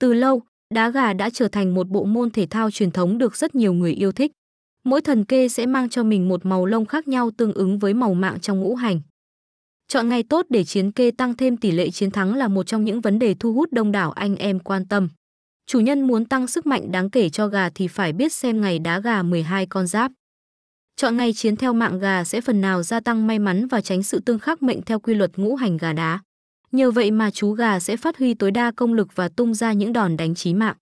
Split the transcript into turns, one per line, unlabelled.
Từ lâu, đá gà đã trở thành một bộ môn thể thao truyền thống được rất nhiều người yêu thích. Mỗi thần kê sẽ mang cho mình một màu lông khác nhau tương ứng với màu mạng trong ngũ hành. Chọn ngày tốt để chiến kê tăng thêm tỷ lệ chiến thắng là một trong những vấn đề thu hút đông đảo anh em quan tâm. Chủ nhân muốn tăng sức mạnh đáng kể cho gà thì phải biết xem ngày đá gà 12 con giáp. Chọn ngày chiến theo mạng gà sẽ phần nào gia tăng may mắn và tránh sự tương khắc mệnh theo quy luật ngũ hành gà đá. Nhờ vậy mà chú gà sẽ phát huy tối đa công lực và tung ra những đòn đánh chí mạng.